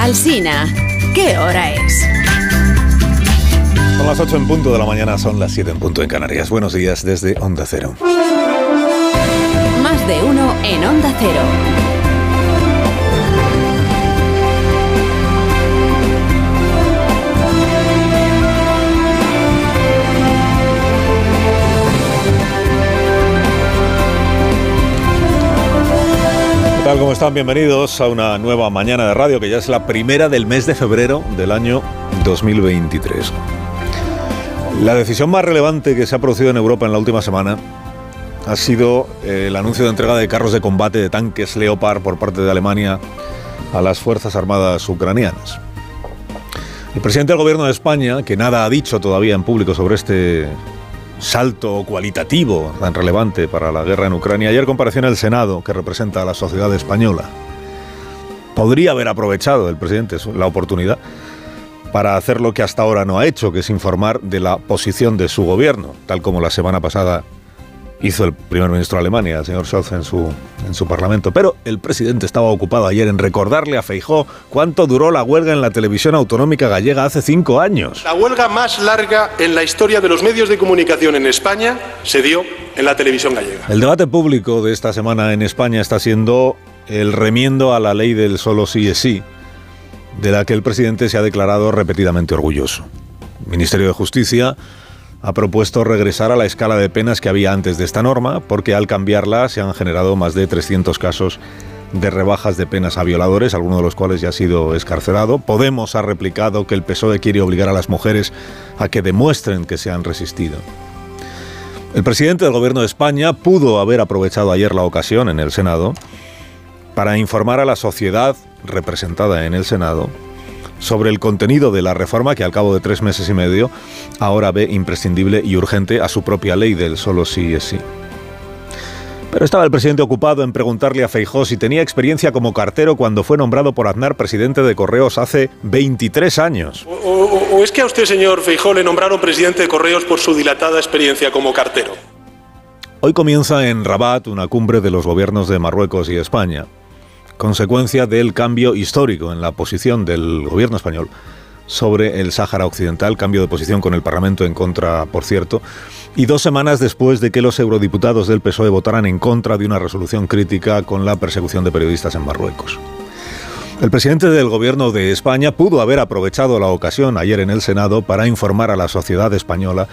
Alsina, ¿qué hora es? Son las 8 en punto de la mañana, son las 7 en punto en Canarias. Buenos días desde Onda Cero. Más de uno en Onda Cero. ¿Cómo están? Bienvenidos a una nueva mañana de radio que ya es la primera del mes de febrero del año 2023. La decisión más relevante que se ha producido en Europa en la última semana ha sido eh, el anuncio de entrega de carros de combate de tanques Leopard por parte de Alemania a las Fuerzas Armadas ucranianas. El presidente del Gobierno de España, que nada ha dicho todavía en público sobre este salto cualitativo tan relevante para la guerra en Ucrania, ayer compareció en el Senado, que representa a la sociedad española. Podría haber aprovechado el presidente la oportunidad para hacer lo que hasta ahora no ha hecho, que es informar de la posición de su gobierno, tal como la semana pasada hizo el primer ministro de Alemania, el señor Scholz, en su, en su parlamento. Pero el presidente estaba ocupado ayer en recordarle a Feijó cuánto duró la huelga en la televisión autonómica gallega hace cinco años. La huelga más larga en la historia de los medios de comunicación en España se dio en la televisión gallega. El debate público de esta semana en España está siendo el remiendo a la ley del solo sí es sí, de la que el presidente se ha declarado repetidamente orgulloso. Ministerio de Justicia ha propuesto regresar a la escala de penas que había antes de esta norma, porque al cambiarla se han generado más de 300 casos de rebajas de penas a violadores, alguno de los cuales ya ha sido escarcelado. Podemos ha replicado que el PSOE quiere obligar a las mujeres a que demuestren que se han resistido. El presidente del Gobierno de España pudo haber aprovechado ayer la ocasión en el Senado para informar a la sociedad representada en el Senado sobre el contenido de la reforma que al cabo de tres meses y medio ahora ve imprescindible y urgente a su propia ley del solo sí es sí. Pero estaba el presidente ocupado en preguntarle a Feijó si tenía experiencia como cartero cuando fue nombrado por Aznar presidente de Correos hace 23 años. O, o- o es que a usted, señor Feijó, le nombraron presidente de Correos por su dilatada experiencia como cartero? Hoy comienza en Rabat una cumbre de los gobiernos de Marruecos y España, consecuencia del cambio histórico en la posición del gobierno español sobre el Sáhara Occidental, cambio de posición con el Parlamento en contra, por cierto, y dos semanas después de que los eurodiputados del PSOE votaran en contra de una resolución crítica con la persecución de periodistas en Marruecos. El presidente del gobierno de España pudo haber aprovechado la ocasión ayer en el Senado para informar a la sociedad española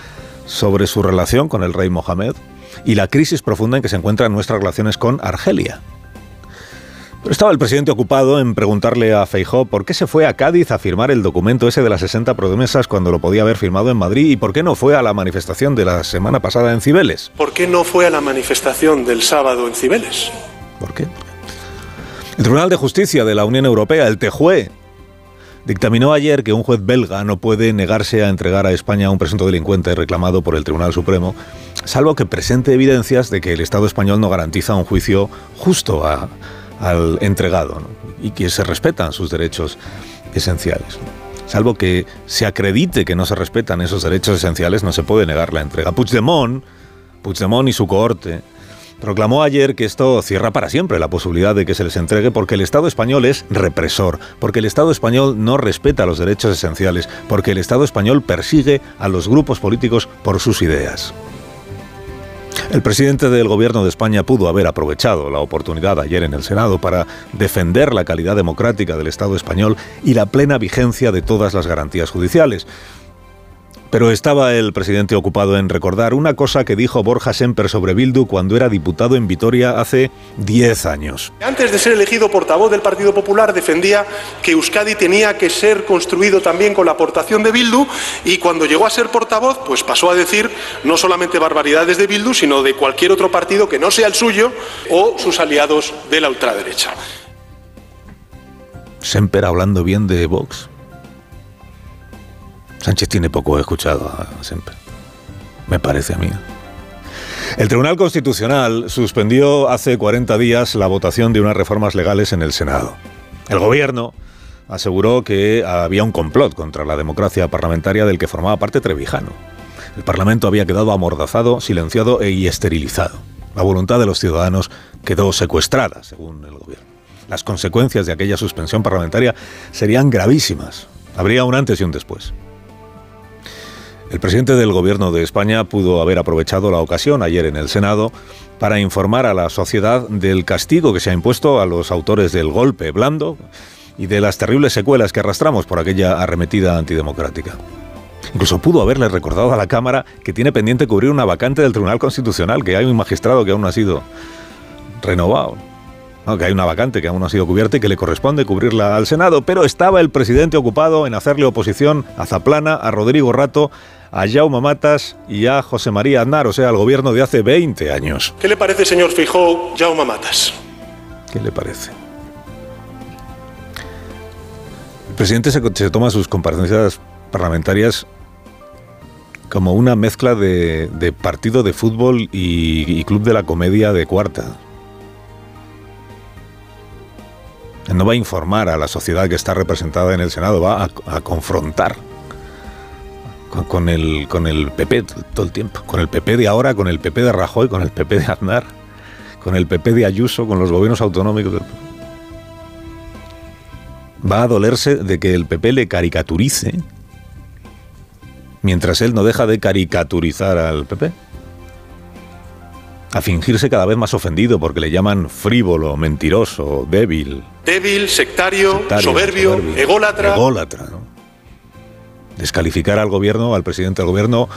sobre su relación con el rey Mohamed y la crisis profunda en que se encuentran nuestras relaciones con Argelia. Pero estaba el presidente ocupado en preguntarle a Feijó por qué se fue a Cádiz a firmar el documento ese de las 60 promesas cuando lo podía haber firmado en Madrid y por qué no fue a la manifestación de la semana pasada en Cibeles. ¿Por qué no fue a la manifestación del sábado en Cibeles? ¿Por qué? El Tribunal de Justicia de la Unión Europea, el TJUE, dictaminó ayer que un juez belga no puede negarse a entregar a España a un presunto delincuente reclamado por el Tribunal Supremo, salvo que presente evidencias de que el Estado español no garantiza un juicio justo a- al entregado y que se respetan sus derechos esenciales. Salvo que se acredite que no se respetan esos derechos esenciales, no se puede negar la entrega. Puigdemont, Puigdemont y su cohorte proclamó ayer que esto cierra para siempre la posibilidad de que se les entregue porque el Estado español es represor, porque el Estado español no respeta los derechos esenciales, porque el Estado español persigue a los grupos políticos por sus ideas. El presidente del gobierno de España pudo haber aprovechado la oportunidad ayer en el Senado para defender la calidad democrática del Estado español y la plena vigencia de todas las garantías judiciales. Pero estaba el presidente ocupado en recordar una cosa que dijo Borja Semper sobre Bildu cuando era diputado en Vitoria hace 10 años. Antes de ser elegido portavoz del Partido Popular defendía que Euskadi tenía que ser construido también con la aportación de Bildu y cuando llegó a ser portavoz pues pasó a decir no solamente barbaridades de Bildu sino de cualquier otro partido que no sea el suyo o sus aliados de la ultraderecha. Semper hablando bien de Vox. Sánchez tiene poco escuchado a Semper. Me parece a mí. El Tribunal Constitucional suspendió hace 40 días la votación de unas reformas legales en el Senado. El gobierno aseguró que había un complot contra la democracia parlamentaria del que formaba parte Trevijano. El Parlamento había quedado amordazado, silenciado e- esterilizado. La voluntad de los ciudadanos quedó secuestrada, según el gobierno. las consecuencias de aquella suspensión parlamentaria serían gravísimas. Habría un antes y un después. El presidente del Gobierno de España pudo haber aprovechado la ocasión ayer en el Senado para informar a la sociedad del castigo que se ha impuesto a los autores del golpe blando y de las terribles secuelas que arrastramos por aquella arremetida antidemocrática. Incluso pudo haberle recordado a la Cámara que tiene pendiente cubrir una vacante del Tribunal Constitucional, que hay un magistrado que aún no ha sido renovado. Que hay una vacante que aún no ha sido cubierta y que le corresponde cubrirla al Senado, pero estaba el presidente ocupado en hacerle oposición a Zaplana, a Rodrigo Rato, a Jaume Matas y a José María Aznar, o sea, al gobierno de hace 20 años. ¿Qué le parece, señor Fijó, Jaume Matas? ¿Qué le parece? El presidente se, toma sus comparecencias parlamentarias como una mezcla de, partido de fútbol y, club de la comedia de cuarta. No va a informar a la sociedad que está representada en el Senado, va a confrontar con, el, con el PP todo el tiempo. Con el PP de ahora, con el PP de Rajoy, con el PP de Aznar, con el PP de Ayuso, con los gobiernos autonómicos. Va a dolerse de que el PP le caricaturice mientras él no deja de caricaturizar al PP. A fingirse cada vez más ofendido porque le llaman frívolo, mentiroso, débil. Débil, sectario, soberbio, ególatra. Ególatra, ¿no? descalificar al gobierno, al presidente del gobierno,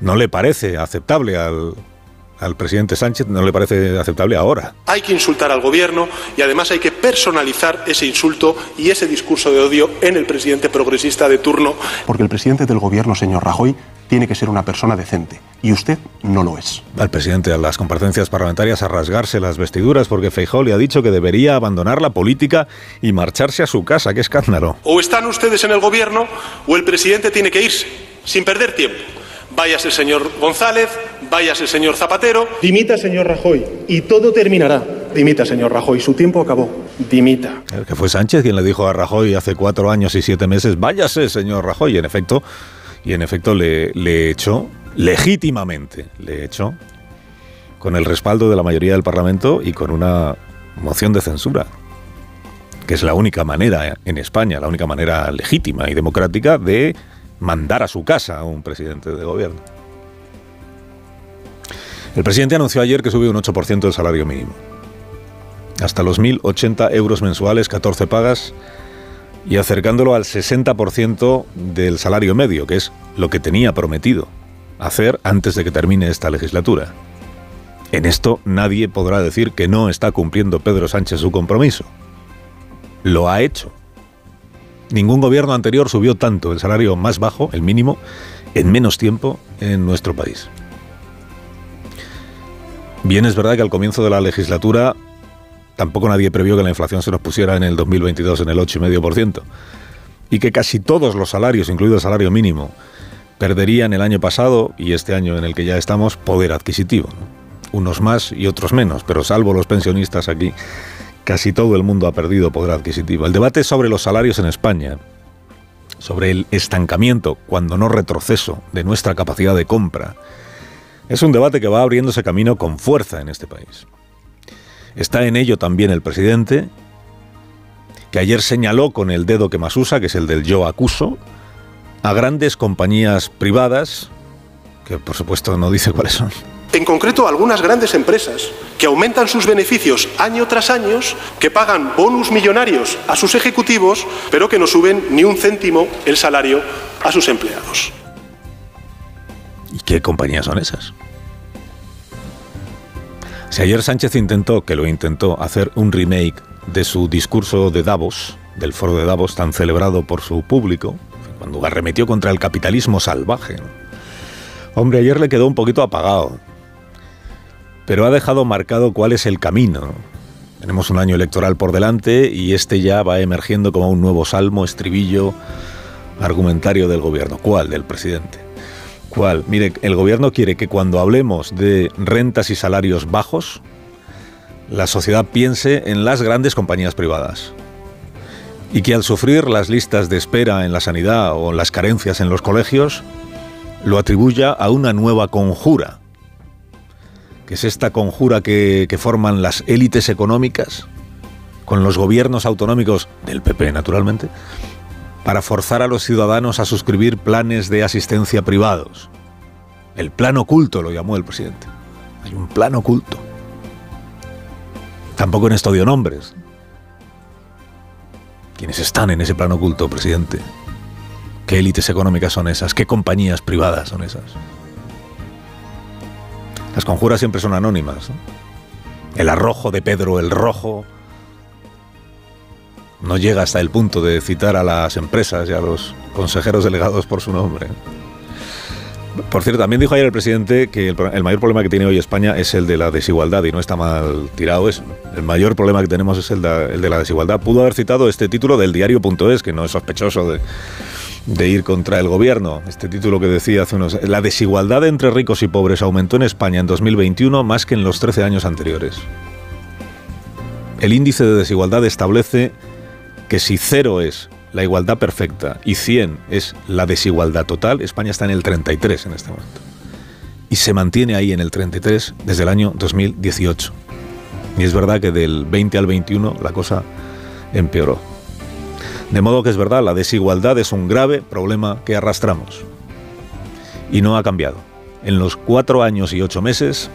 no le parece aceptable al, al presidente Sánchez, no le parece aceptable ahora. Hay que insultar al gobierno y además hay que personalizar ese insulto y ese discurso de odio en el presidente progresista de turno. Porque el presidente del gobierno, señor Rajoy, tiene que ser una persona decente y usted no lo es. Al presidente a las comparecencias parlamentarias a rasgarse las vestiduras porque Feijóo le ha dicho que debería abandonar la política y marcharse a su casa. ¡Qué escándalo! O están ustedes en el gobierno o el presidente tiene que irse, sin perder tiempo. Váyase el señor González, váyase el señor Zapatero. Dimita, señor Rajoy, y todo terminará. Dimita, señor Rajoy, su tiempo acabó. Dimita. El que fue Sánchez quien le dijo a Rajoy hace cuatro años y siete meses, váyase, señor Rajoy. Y en efecto, y en efecto le, le echó legítimamente, le echó con el respaldo de la mayoría del Parlamento y con una moción de censura, que es la única manera en España, la única manera legítima y democrática de mandar a su casa a un presidente de gobierno. El presidente anunció ayer que subió un 8% el salario mínimo. Hasta los 1.080 euros mensuales, 14 pagas, y acercándolo al 60% del salario medio, que es lo que tenía prometido hacer antes de que termine esta legislatura. En esto nadie podrá decir que no está cumpliendo Pedro Sánchez su compromiso. Lo ha hecho. Ningún gobierno anterior subió tanto el salario más bajo, el mínimo, en menos tiempo en nuestro país. Bien es verdad que al comienzo de la legislatura tampoco nadie previó que la inflación se nos pusiera en el 2022 en el 8,5% y que casi todos los salarios, incluido el salario mínimo, perderían el año pasado y este año en el que ya estamos poder adquisitivo. Unos más y otros menos, pero salvo los pensionistas aquí, casi todo el mundo ha perdido poder adquisitivo. El debate sobre los salarios en España, sobre el estancamiento, cuando no retroceso, de nuestra capacidad de compra, es un debate que va abriéndose camino con fuerza en este país. Está en ello también el presidente, que ayer señaló con el dedo que más usa, que es el del yo acuso, a grandes compañías privadas, que por supuesto no dice cuáles son, en concreto algunas grandes empresas que aumentan sus beneficios año tras año, que pagan bonus millonarios a sus ejecutivos, pero que no suben ni un céntimo el salario a sus empleados. ¿Y qué compañías son esas? Si ayer Sánchez intentó, que lo intentó, hacer un remake de su discurso de Davos, del foro de Davos tan celebrado por su público, cuando arremetió contra el capitalismo salvaje, hombre, ayer le quedó un poquito apagado pero ha dejado marcado cuál es el camino. Tenemos un año electoral por delante y este ya va emergiendo como un nuevo salmo, estribillo, argumentario del gobierno. ¿Cuál? Del presidente. ¿Cuál? Mire, el gobierno quiere que cuando hablemos de rentas y salarios bajos, la sociedad piense en las grandes compañías privadas. Y que al sufrir las listas de espera en la sanidad o las carencias en los colegios, lo atribuya a una nueva conjura que es esta conjura que, forman las élites económicas con los gobiernos autonómicos del PP, naturalmente, para forzar a los ciudadanos a suscribir planes de asistencia privados. El plan oculto lo llamó el presidente. Hay un plan oculto. Tampoco en esto dio nombres. ¿Quiénes están en ese plan oculto, presidente? ¿Qué élites económicas son esas? ¿Qué compañías privadas son esas? Las conjuras siempre son anónimas. El arrojo de Pedro el Rojo no llega hasta el punto de citar a las empresas y a los consejeros delegados por su nombre. Por cierto, también dijo ayer el presidente que el, mayor problema que tiene hoy España es el de la desigualdad y no está mal tirado. El mayor problema que tenemos es el de, el de la desigualdad. Pudo haber citado este título del diario.es, que no es sospechoso de, de ir contra el gobierno. Este título que decía hace unos... La desigualdad entre ricos y pobres aumentó en España en 2021 más que en los 13 años anteriores. El índice de desigualdad establece que si cero es la igualdad perfecta y 100 es la desigualdad total, España está en el 33 en este momento. Y se mantiene ahí en el 33 desde el año 2018. Y es verdad que del 20 al 21 la cosa empeoró. De modo que es verdad, la desigualdad es un grave problema que arrastramos. Y no ha cambiado. En los cuatro años y ocho meses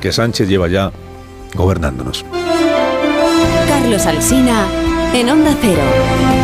que Sánchez lleva ya gobernándonos. Carlos Alsina en Onda Cero.